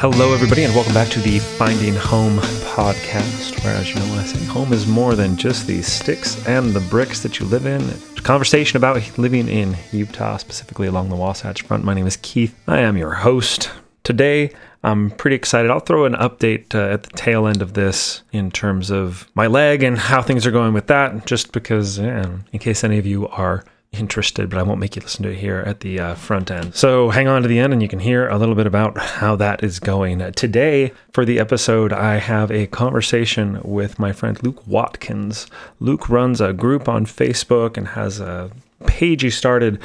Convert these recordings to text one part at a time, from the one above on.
Hello, everybody, and welcome back to the Finding Home podcast, where, as you know, I say home is more than just the sticks and the bricks that you live in. It's a conversation about living in Utah, specifically along the Wasatch Front. My name is Keith. I am your host. Today, I'm pretty excited. I'll throw an update uh, at the tail end of this in terms of my leg and how things are going with that, just because, yeah, in case any of you are interested, but I won't make you listen to it here at the uh, front end. So hang on to the end and you can hear a little bit about how that is going. Today, for the episode, I have a conversation with my friend Luke Watkins. Luke runs a group on Facebook and has a page he started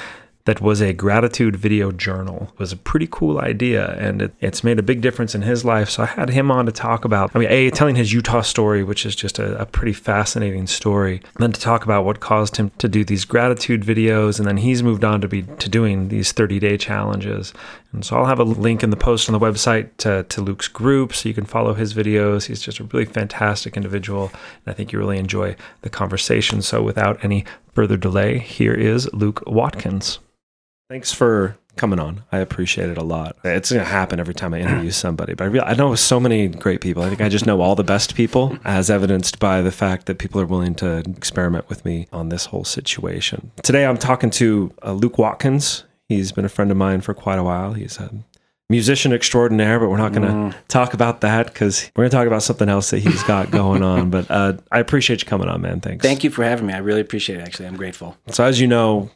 that was a gratitude video journal. It was a pretty cool idea and it, it's made a big difference in his life. So I had him on to talk about, I mean, A, telling his Utah story, which is just a, a pretty fascinating story, and then to talk about what caused him to do these gratitude videos. And then he's moved on to be to doing these 30 day challenges. And so I'll have a link in the post on the website to, to Luke's group so you can follow his videos. He's just a really fantastic individual. And I think you really enjoy the conversation. So without any further delay, here is Luke Watkins. Thanks for coming on. I appreciate it a lot. It's going to happen every time I interview somebody, but I, real, I know so many great people. I think I just know all the best people, as evidenced by the fact that people are willing to experiment with me on this whole situation. Today, I'm talking to uh, Luke Watkins. He's been a friend of mine for quite a while. He's a musician extraordinaire, but we're not going to mm. talk about that because we're going to talk about something else that he's got going on. But uh, I appreciate you coming on, man. Thanks. Thank you for having me. I really appreciate it. Actually, I'm grateful. So, as you know,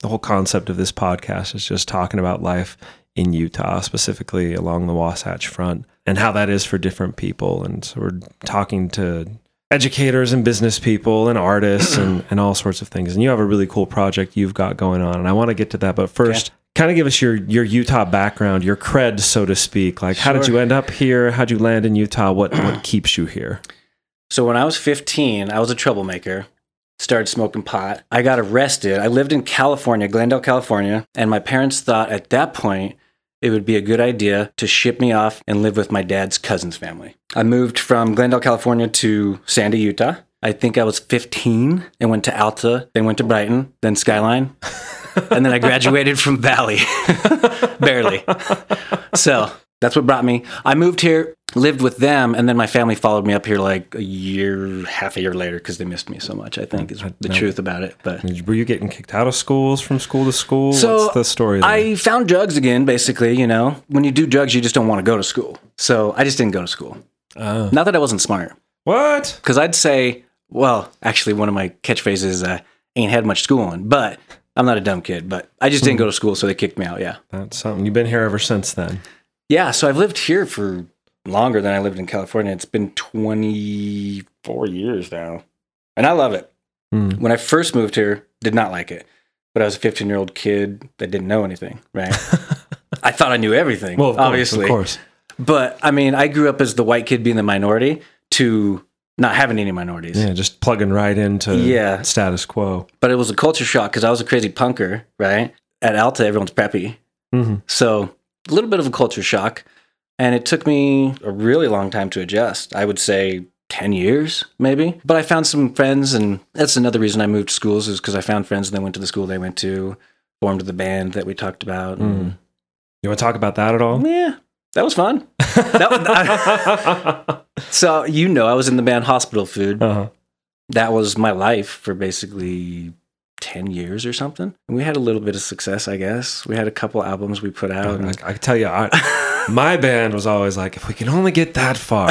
the whole concept of this podcast is just talking about life in Utah, specifically along the Wasatch Front, and how that is for different people. And so we're talking to educators and business people and artists and, and all sorts of things. And you have a really cool project you've got going on. And I want to get to that. But first, okay. kind of give us your, your Utah background, your cred, so to speak. Like, sure. how did you end up here? How'd you land in Utah? What, what keeps you here? So when I was 15, I was a troublemaker started smoking pot. I got arrested. I lived in California, Glendale, California, and my parents thought at that point it would be a good idea to ship me off and live with my dad's cousin's family. I moved from Glendale, California to Sandy, Utah. I think I was 15 and went to Alta, then went to Brighton, then Skyline. and then I graduated from Valley. Barely. So that's what brought me. I moved here, lived with them, and then my family followed me up here like a year, half a year later because they missed me so much. I think is the truth about it. But were you getting kicked out of schools from school to school? So What's the story? There? I found drugs again. Basically, you know, when you do drugs, you just don't want to go to school. So I just didn't go to school. Uh, Not that I wasn't smart. What? Because I'd say, well, actually, one of my catchphrases is uh, "ain't had much schooling," but I'm not a dumb kid. But I just didn't hmm. go to school, so they kicked me out. Yeah, that's something. You've been here ever since then. Yeah, so I've lived here for longer than I lived in California. It's been 24 years now. And I love it. Mm. When I first moved here, did not like it. But I was a 15 year old kid that didn't know anything, right? I thought I knew everything, well, obviously. Course, of course. But I mean, I grew up as the white kid being the minority to not having any minorities. Yeah, just plugging right into yeah. status quo. But it was a culture shock because I was a crazy punker, right? At Alta, everyone's preppy. Mm-hmm. So a little bit of a culture shock. And it took me a really long time to adjust. I would say 10 years, maybe. But I found some friends, and that's another reason I moved schools, is because I found friends and they went to the school they went to, formed the band that we talked about. Mm. You want to talk about that at all? Yeah, that was fun. that was, I, so, you know, I was in the band Hospital Food. Uh-huh. That was my life for basically 10 years or something. And we had a little bit of success, I guess. We had a couple albums we put out. I, I, I tell you, I, my band was always like, if we can only get that far,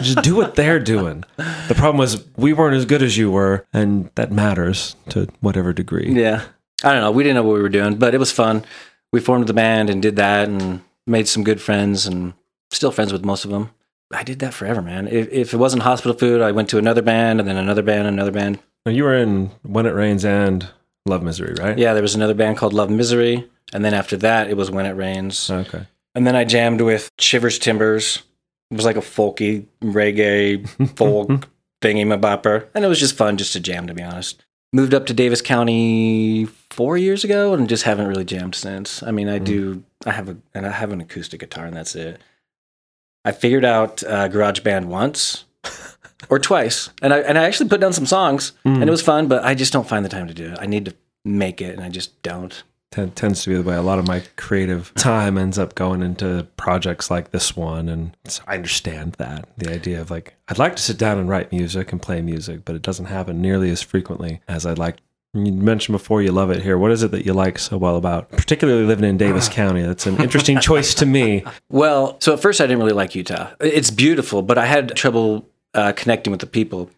just do what they're doing. The problem was we weren't as good as you were, and that matters to whatever degree. Yeah. I don't know. We didn't know what we were doing, but it was fun. We formed the band and did that and made some good friends and still friends with most of them. I did that forever, man. If, if it wasn't hospital food, I went to another band and then another band, another band. You were in When It Rains and Love Misery, right? Yeah, there was another band called Love Misery, and then after that, it was When It Rains. Okay. And then I jammed with Shivers Timbers. It was like a folky reggae folk thingy mabopper, and it was just fun just to jam, to be honest. Moved up to Davis County four years ago, and just haven't really jammed since. I mean, I mm. do. I have a and I have an acoustic guitar, and that's it. I figured out uh, GarageBand once or twice, and I and I actually put down some songs, mm. and it was fun. But I just don't find the time to do it. I need to make it, and I just don't. Ten- tends to be the way a lot of my creative time ends up going into projects like this one. And so I understand that the idea of like, I'd like to sit down and write music and play music, but it doesn't happen nearly as frequently as I'd like. You mentioned before you love it here. What is it that you like so well about, particularly living in Davis County? That's an interesting choice to me. Well, so at first I didn't really like Utah. It's beautiful, but I had trouble uh, connecting with the people.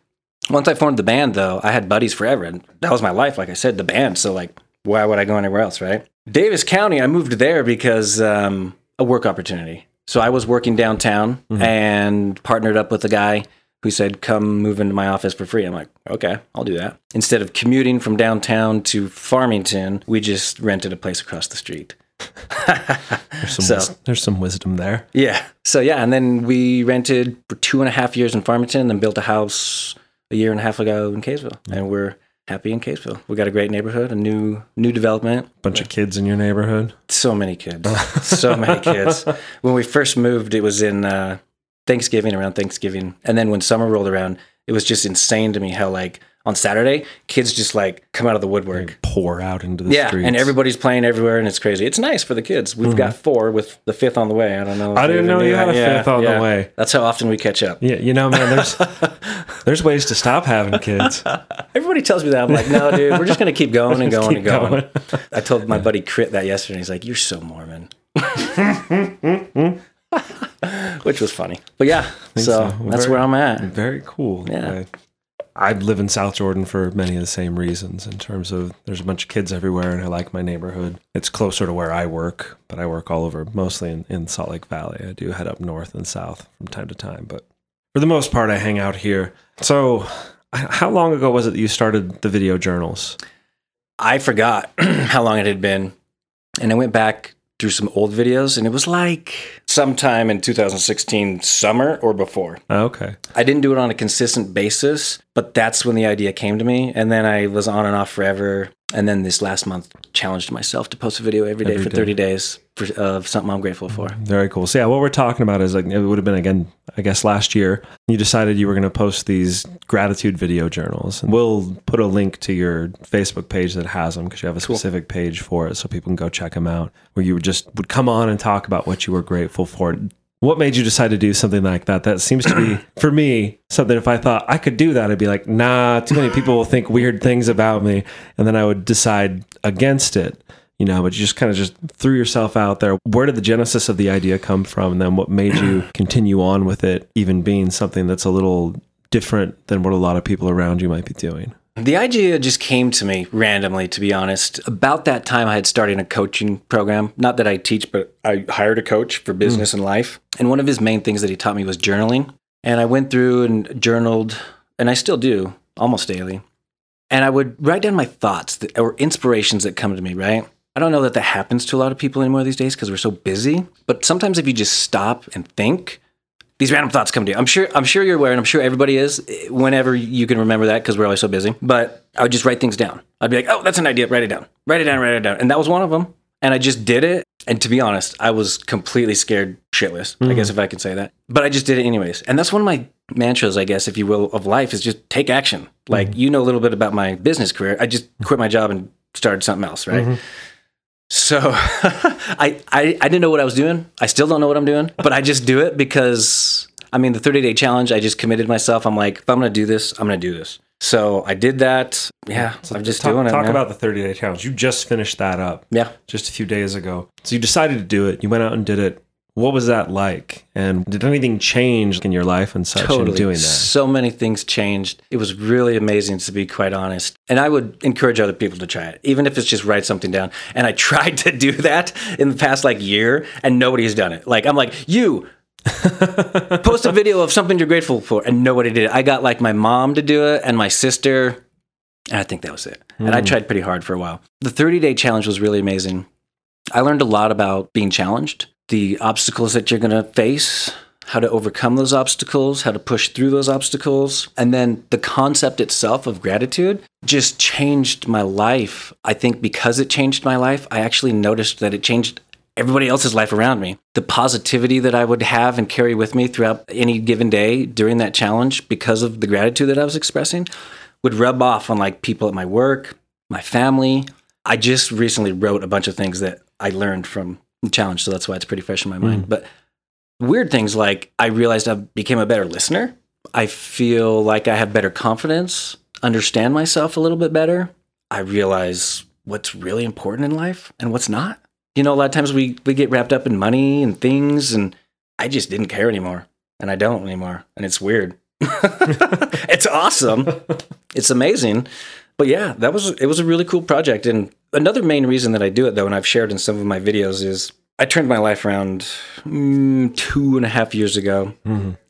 Once I formed the band, though, I had buddies forever, and that was my life. Like I said, the band. So like, why would I go anywhere else, right? Davis County, I moved there because um, a work opportunity. So I was working downtown and partnered up with a guy who said, "Come move into my office for free." I'm like, "Okay, I'll do that." Instead of commuting from downtown to Farmington, we just rented a place across the street. There's some, So- wis- there's some wisdom there. Yeah. So yeah, and then we rented for two and a half years in Farmington, and then built a house a year and a half ago in Kaysville, and we're happy in Kaysville. We got a great neighborhood, a new new development. Bunch of kids in your neighborhood. So many kids, so many kids. When we first moved, it was in uh, Thanksgiving, around Thanksgiving, and then when summer rolled around, it was just insane to me how like on Saturday, kids just like come out of the woodwork. and Pour out into the Yeah, streets. and everybody's playing everywhere, and it's crazy. It's nice for the kids. We've mm-hmm. got four with the fifth on the way. I don't know. I didn't know you had that. a fifth on the way. That's how often we catch up. Yeah, you know, man, there's there's ways to stop having kids. Everybody tells me that. I'm like, no, dude, we're just gonna keep going and going and going. going. I told my buddy Crit that yesterday. He's like, "You're so Mormon," which was funny. But yeah, so, so. that's Very- where I'm at. Very cool. Yeah. I, I live in South Jordan for many of the same reasons in terms of there's a bunch of kids everywhere and I like my neighborhood. It's closer to where I work, but I work all over, mostly in, in Salt Lake Valley. I do head up north and south from time to time, but for the most part, I hang out here. So, how long ago was it that you started the video journals? I forgot how long it had been, and I went back through some old videos, and it was like sometime in 2016 summer or before. Oh, Okay. I didn't do it on a consistent basis, but that's when the idea came to me. And then I was on and off forever. And then this last month, challenged myself to post a video every day Every for day. 30 days for, of something I'm grateful for. Very cool. So yeah, what we're talking about is like it would have been again, I guess last year. You decided you were going to post these gratitude video journals, and we'll put a link to your Facebook page that has them because you have a specific page for it, so people can go check them out. Where you would just would come on and talk about what you were grateful for. What made you decide to do something like that? That seems to be for me something. If I thought I could do that, I'd be like, nah. Too many people will think weird things about me, and then I would decide against it you know, but you just kind of just threw yourself out there. Where did the genesis of the idea come from? And then what made you continue on with it, even being something that's a little different than what a lot of people around you might be doing? The idea just came to me randomly, to be honest. About that time, I had started a coaching program. Not that I teach, but I hired a coach for hmm. business and life. And one of his main things that he taught me was journaling. And I went through and journaled, and I still do almost daily. And I would write down my thoughts that, or inspirations that come to me, right? I don't know that that happens to a lot of people anymore these days because we're so busy. But sometimes if you just stop and think, these random thoughts come to you. I'm sure I'm sure you're aware, and I'm sure everybody is. Whenever you can remember that, because we're always so busy. But I would just write things down. I'd be like, "Oh, that's an idea. Write it down. Write it down. Write it down." And that was one of them. And I just did it. And to be honest, I was completely scared shitless. I mm. guess if I can say that. But I just did it anyways. And that's one of my mantras, I guess, if you will, of life is just take action. Like mm-hmm. you know a little bit about my business career. I just quit my job and started something else, right? Mm-hmm. So I, I I didn't know what I was doing. I still don't know what I'm doing, but I just do it because I mean the 30 day challenge. I just committed myself. I'm like, if I'm gonna do this, I'm gonna do this. So I did that. Yeah, I'm just talk, doing it. Talk man. about the 30 day challenge. You just finished that up yeah. just a few days ago. So you decided to do it. You went out and did it. What was that like? And did anything change in your life and such in Totally. doing that? So many things changed. It was really amazing to be quite honest. And I would encourage other people to try it, even if it's just write something down. And I tried to do that in the past like year and nobody has done it. Like I'm like, you post a video of something you're grateful for and nobody did it. I got like my mom to do it and my sister. And I think that was it. And I hmm. tried pretty hard for a while. The 30 day challenge was really amazing. I learned a lot about being challenged, the obstacles that you're going to face, how to overcome those obstacles, how to push through those obstacles. And then the concept itself of gratitude just changed my life. I think because it changed my life, I actually noticed that it changed everybody else's life around me. The positivity that I would have and carry with me throughout any given day during that challenge because of the gratitude that I was expressing would rub off on like people at my work, my family, I just recently wrote a bunch of things that I learned from challenge, so that's why it's pretty fresh in my hmm. mind. But weird things like I realized I became a better listener. I feel like I have better confidence, understand myself a little bit better. I realize what's really important in life and what's not. You know, a lot of times we we get wrapped up in money and things and I just didn't care anymore and I don't anymore and it's weird. it's awesome. It's amazing. But yeah, that was it was a really cool project and another main reason that I do it though and I've shared in some of my videos is I turned my life around mm, two and a half years ago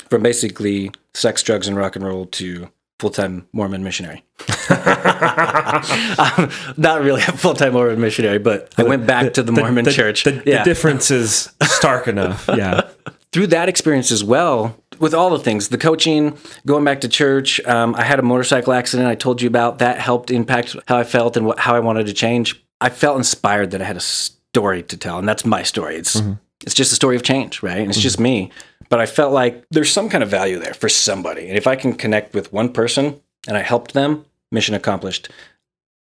from basically sex, drugs, and rock and roll to full time Mormon missionary. I'm not really a full time Mormon missionary, but I went back to the Mormon the, church. The, yeah. the difference is stark enough. Yeah. Through that experience as well, with all the things, the coaching, going back to church, um, I had a motorcycle accident I told you about. That helped impact how I felt and what, how I wanted to change. I felt inspired that I had a story to tell, and that's my story. It's it's just a story of change, right? And it's just me. But I felt like there's some kind of value there for somebody. And if I can connect with one person and I helped them, mission accomplished.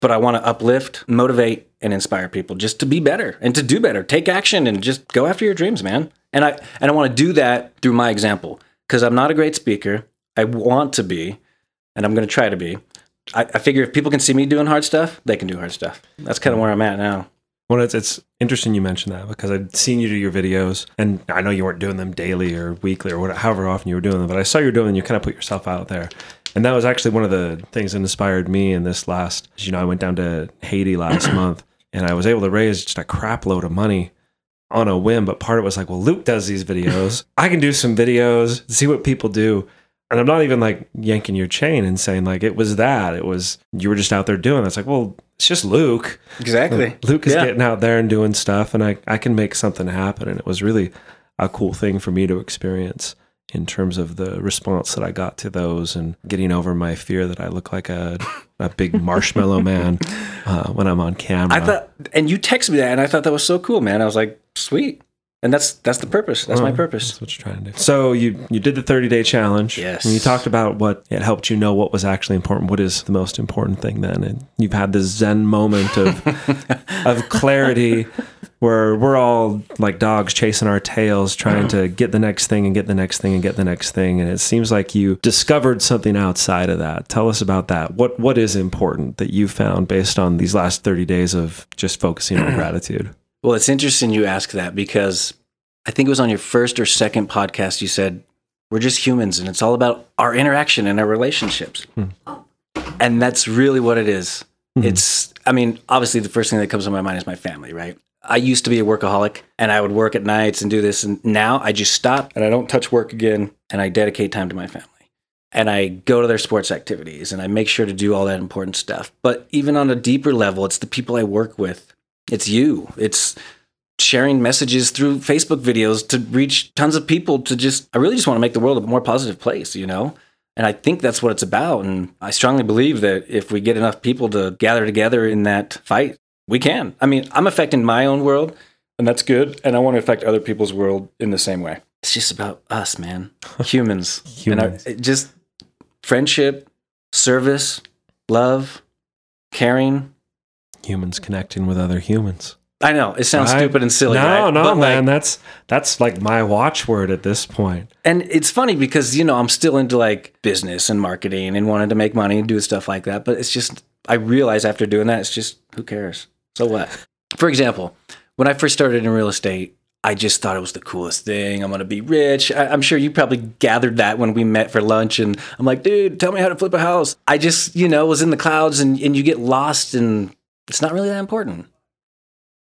But I want to uplift, motivate, and inspire people just to be better and to do better. Take action and just go after your dreams, man. And I and I want to do that through my example because I'm not a great speaker. I want to be, and I'm going to try to be. I, I figure if people can see me doing hard stuff, they can do hard stuff. That's kind of where I'm at now. Well, it's, it's interesting you mentioned that because I'd seen you do your videos, and I know you weren't doing them daily or weekly or whatever, however often you were doing them, but I saw you were doing them. You kind of put yourself out there, and that was actually one of the things that inspired me in this last. You know, I went down to Haiti last month, and I was able to raise just a crap load of money on a whim. But part of it was like, well, Luke does these videos. I can do some videos, see what people do. And I'm not even like yanking your chain and saying like it was that. It was you were just out there doing. It's like, well, it's just Luke. Exactly. Luke is Yeah. getting out there and doing stuff, and I, I can make something happen. And it was really a cool thing for me to experience in terms of the response that I got to those and getting over my fear that I look like a, a big marshmallow man uh, when I'm on camera. I thought, and you texted me that, and I thought that was so cool, man. I was like, sweet, and that's that's the purpose. That's my purpose. That's what you're trying to do. So you you did the 30 day challenge. Yes. And you talked about what it helped you know what was actually important. What is the most important thing then? And you've had this Zen moment of of clarity where we're all like dogs chasing our tails, trying to get the next thing and get the next thing and get the next thing. And it seems like you discovered something outside of that. Tell us about that. What what is important that you found based on these last 30 days of just focusing on gratitude? Well, it's interesting you ask that because I think it was on your first or second podcast you said we're just humans and it's all about our interaction and our relationships. Hmm. And that's really what it is. Hmm. It's I mean, obviously the first thing that comes to my mind is my family, right? I used to be a workaholic and I would work at nights and do this and now I just stop and I don't touch work again and I dedicate time to my family. And I go to their sports activities and I make sure to do all that important stuff. But even on a deeper level, it's the people I work with. It's you. It's sharing messages through Facebook videos to reach tons of people to just I really just want to make the world a more positive place, you know? And I think that's what it's about and I strongly believe that if we get enough people to gather together in that fight, we can. I mean, I'm affecting my own world and that's good and I want to affect other people's world in the same way. It's just about us, man. Humans. Humans. our, just friendship, service, love, caring. Humans connecting with other humans. I know it sounds Right? stupid and silly, No, right? no, But, like, man. that's that's like my watchword at this point. And it's funny because, you know, I'm still into like business and marketing and wanting to make money and do stuff like that. But it's just, I realize after doing that, it's just, who cares? So what? For example, when I first started in real estate, I just thought it was the coolest thing. I'm going to be rich. I, I'm sure you probably gathered that when we met for lunch. And I'm like, dude, tell me how to flip a house. I just, you know, was in the clouds and, and you get lost and it's not really that important.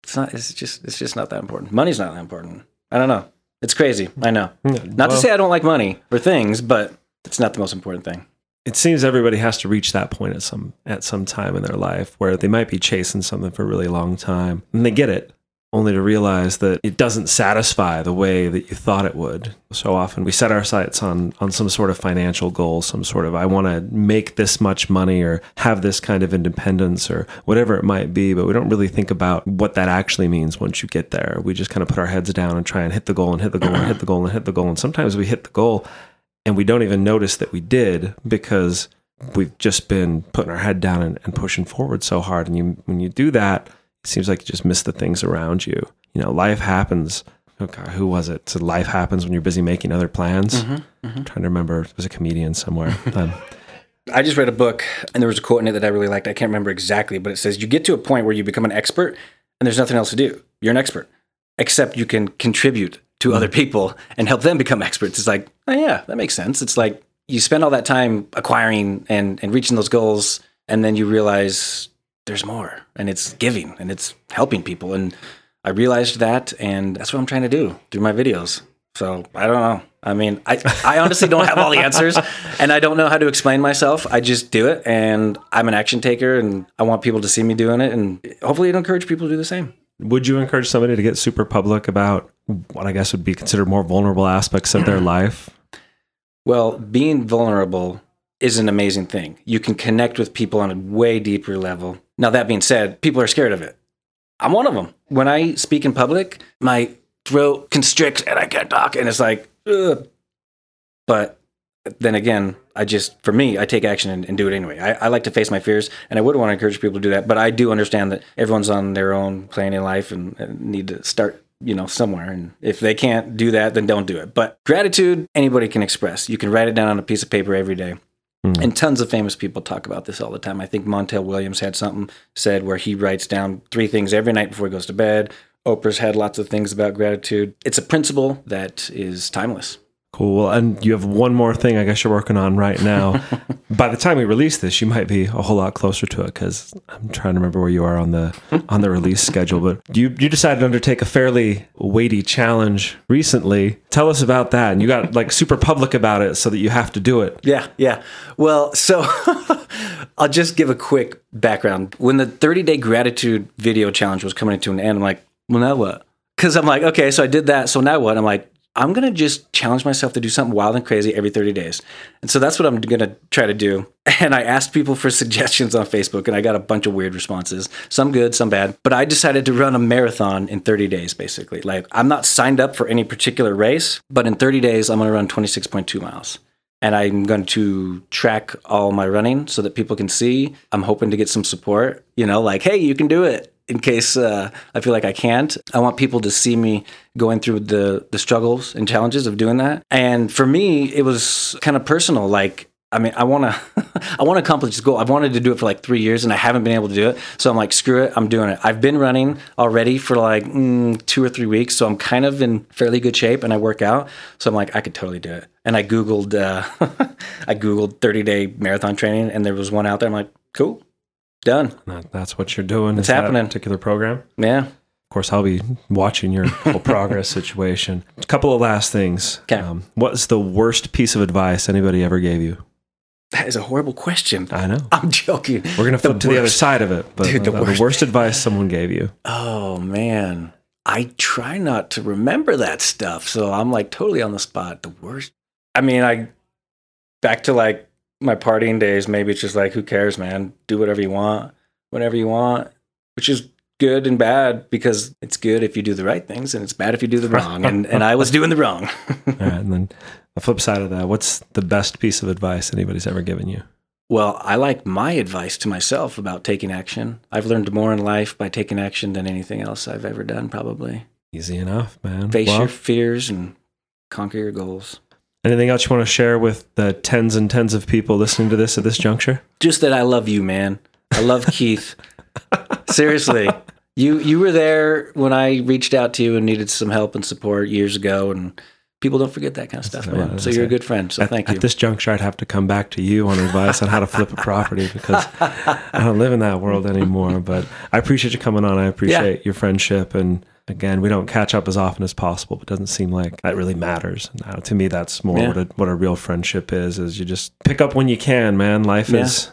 It's not, it's just, it's just not that important. Money's not that important. I don't know. It's crazy. I know. Not to say I don't like money or things, but it's not the most important thing. it seems everybody has to reach that point at some at some time in their life where they might be chasing something for a really long time and they get it only to realize that it doesn't satisfy the way that you thought it would. So often we set our sights on on some sort of financial goal, some sort of I want to make this much money or have this kind of independence or whatever it might be, but we don't really think about what that actually means once you get there. We just kind of put our heads down and try and hit the goal and hit the goal and hit the goal and hit the goal and sometimes we hit the goal and we don't even notice that we did because we've just been putting our head down and, and pushing forward so hard. And you, when you do that, seems like you just miss the things around you. You know, life happens. Okay, who was it? So life happens when you're busy making other plans. Mm-hmm, I'm trying to remember. It was a comedian somewhere. Um, I just read a book and there was a quote in it that I really liked. I can't remember exactly, but it says you get to a point where you become an expert and there's nothing else to do. You're an expert, except you can contribute to other people and help them become experts. It's like, oh yeah, that makes sense. It's like you spend all that time acquiring and, and reaching those goals, and then you realize there's more and it's giving and it's helping people. And I realized that, and that's what I'm trying to do through my videos. So I don't know. I mean, I, I honestly don't have all the answers and I don't know how to explain myself. I just do it and I'm an action taker and I want people to see me doing it and hopefully it encourage people to do the same. would you encourage somebody to get super public about what I guess would be considered more vulnerable aspects of their life? Well, being vulnerable is an amazing thing. You can connect with people on a way deeper level. Now, that being said, people are scared of it. I'm one of them. When I speak in public, my throat constricts and I can't talk, and it's like, ugh. But then again, I just, for me, I take action and, and do it anyway. I, I like to face my fears, and I would want to encourage people to do that. But I do understand that everyone's on their own plane in life and, and need to start, you know, somewhere. And if they can't do that, then don't do it. But gratitude, anybody can express. You can write it down on a piece of paper every day. Hmm. And tons of famous people talk about this all the time. I think Montel Williams had something said where he writes down three things every night before he goes to bed. Oprah's had lots of things about gratitude. It's a principle that is timeless. Cool. And you have one more thing I guess you're working on right now. By the time we release this, you might be a whole lot closer to it because I'm trying to remember where you are on the on the release schedule. But you you decided to undertake a fairly weighty challenge recently. Tell us about that. And you got like super public about it so that you have to do it. Yeah, yeah. Well, so I'll just give a quick background. When the 30 day gratitude video challenge was coming to an end, I'm like, well, now what? Because I'm like, okay, so I did that. So now what? I'm like, I'm going to just challenge myself to do something wild and crazy every 30 days. And so that's what I'm going to try to do. And I asked people for suggestions on Facebook and I got a bunch of weird responses, some good, some bad. But I decided to run a marathon in 30 days, basically. Like, I'm not signed up for any particular race, but in 30 days, I'm going to run 26.2 miles and I'm going to track all my running so that people can see. I'm hoping to get some support, you know, like, hey, you can do it. In case uh, I feel like I can't, I want people to see me going through the the struggles and challenges of doing that. And for me, it was kind of personal. Like, I mean, I want to, I want to accomplish this goal. I've wanted to do it for like three years, and I haven't been able to do it. So I'm like, screw it, I'm doing it. I've been running already for like mm, two or three weeks, so I'm kind of in fairly good shape, and I work out. So I'm like, I could totally do it. And I googled, uh, I googled 30 day marathon training, and there was one out there. I'm like, cool, done. That- That's what you're doing. It's happening. particular program. Yeah. Of course, I'll be watching your whole progress situation. A couple of last things. Okay. Um, what's the worst piece of advice anybody ever gave you? That is a horrible question. I know. I'm joking. We're gonna flip to the other side of it, but Dude, the uh, the, worst. worst. advice someone gave you. Oh man, I try not to remember that stuff, so I'm like totally on the spot. The worst. I mean, I back to like my partying days. Maybe it's just like, who cares, man? Do whatever you want, whenever you want, which is good and bad because it's good if you do the right things and it's bad if you do the wrong. And and I was doing the wrong. All right, and then the flip side of that, what's the best piece of advice anybody's ever given you? Well, I like my advice to myself about taking action. I've learned more in life by taking action than anything else I've ever done, probably. Easy enough, man. Face Well, your fears and conquer your goals. Anything else you want to share with the tens and tens of people listening to this at this juncture? Just that I love you, man. I love Keith. Seriously. You you were there when I reached out to you and needed some help and support years ago and people don't forget that kind of stuff, man. So you're a good friend. So at, thank you. at this juncture, I'd have to come back to you on advice on how to flip a property because I don't live in that world anymore. But I appreciate you coming on. I appreciate your friendship. And again, we don't catch up as often as possible, but it doesn't seem like that really matters. Now, to me, that's more Yeah. what, a, what a real friendship is, is you just pick up when you can, man. Life Yeah. is...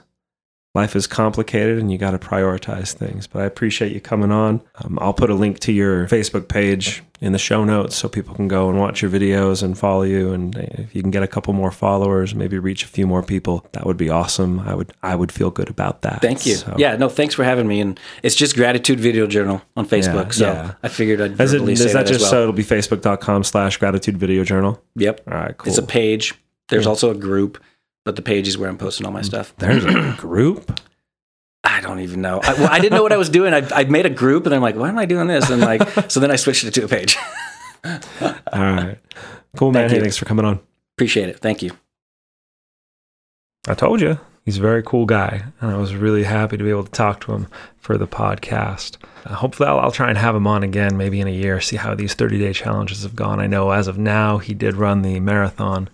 Life is complicated and you got to prioritize things. But I appreciate you coming on. Um, I'll put a link to your Facebook page in the show notes so people can go and watch your videos and follow you. And if you can get a couple more followers, maybe reach a few more people, that would be awesome. I would I would feel good about that. Thank you. So- Yeah, no, thanks for having me. And it's just Gratitude Video Journal on Facebook. Yeah, so yeah. I figured I'd Is, it, is that, that, just as so it'll be facebook.com slash gratitude video journal? Yep. All right, cool. It's a page. There's also a group. But the page is where I'm posting all my stuff. There's a group. I don't even know. I, well, I didn't know what I was doing. I, I made a group, and I'm like, why am I doing this? And like, so then I switched it to a page. All right. Cool, man. Thank Hey, you. thanks for coming on. Appreciate it. Thank you. I told you he's a very cool guy, and I was really happy to be able to talk to him for the podcast. Uh, hopefully, I'll, I'll try and have him on again, maybe in a year, see how these 30 day challenges have gone. I know as of now, he did run the marathon,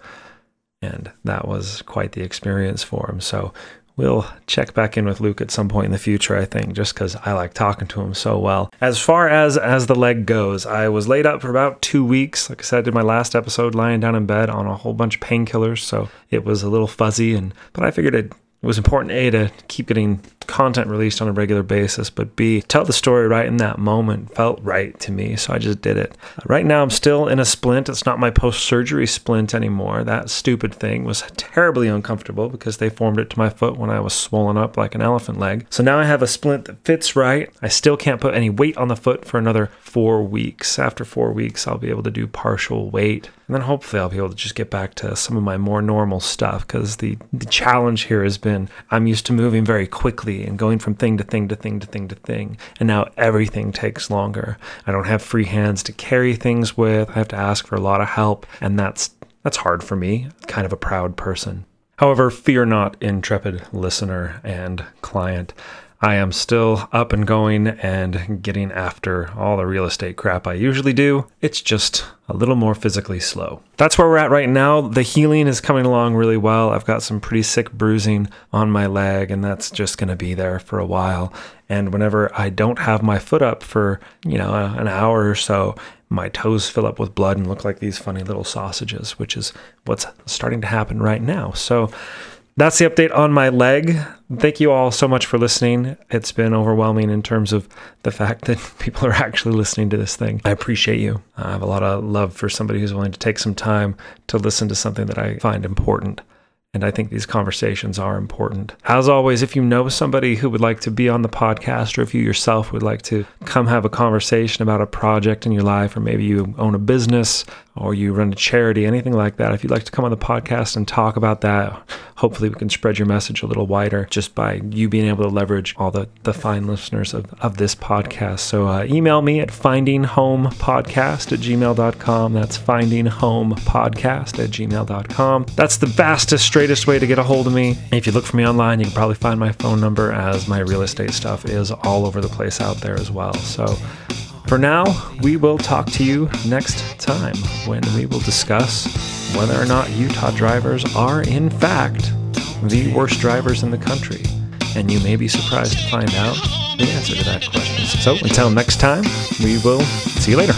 and that was quite the experience for him. So we'll check back in with Luke at some point in the future, I think, just because I like talking to him so well. As far as as the leg goes, I was laid up for about two weeks. Like I said, I did my last episode lying down in bed on a whole bunch of painkillers, so it was a little fuzzy. And but I figured it was important a to keep getting content released on a regular basis, but b tell the story right in that moment felt right to me, so I just did it. Right now, I'm still in a splint. It's not my post surgery splint anymore. That stupid thing was terribly uncomfortable because they formed it to my foot when I was swollen up like an elephant leg. So now I have a splint that fits right. I still can't put any weight on the foot for another four weeks. After four weeks, I'll be able to do partial weight. And then hopefully I'll be able to just get back to some of my more normal stuff because the, the challenge here has been I'm used to moving very quickly and going from thing to thing to thing to thing to thing. And now everything takes longer. I don't have free hands to carry things with. I have to ask for a lot of help. And that's that's hard for me, kind of a proud person. However, fear not, intrepid listener and client. I am still up and going and getting after all the real estate crap I usually do. It's just a little more physically slow. That's where we're at right now. The healing is coming along really well. I've got some pretty sick bruising on my leg, and that's just going to be there for a while. And whenever I don't have my foot up for, you know, an hour or so, my toes fill up with blood and look like these funny little sausages, which is what's starting to happen right now. So, that's the update on my leg. Thank you all so much for listening. It's been overwhelming in terms of the fact that people are actually listening to this thing. I appreciate you. I have a lot of love for somebody who's willing to take some time to listen to something that I find important. And I think these conversations are important. As always, if you know somebody who would like to be on the podcast, or if you yourself would like to come have a conversation about a project in your life, or maybe you own a business or you run a charity, anything like that, if you'd like to come on the podcast and talk about that, hopefully we can spread your message a little wider just by you being able to leverage all the, the fine listeners of, of this podcast. So uh, email me at findinghomepodcast at gmail.com. That's findinghomepodcast at gmail.com. That's the fastest, straightest way to get a hold of me. If you look for me online, you can probably find my phone number as my real estate stuff is all over the place out there as well. So for now, we will talk to you next time when we will discuss whether or not Utah drivers are, in fact, the worst drivers in the country. And you may be surprised to find out the answer to that question. So until next time, we will see you later.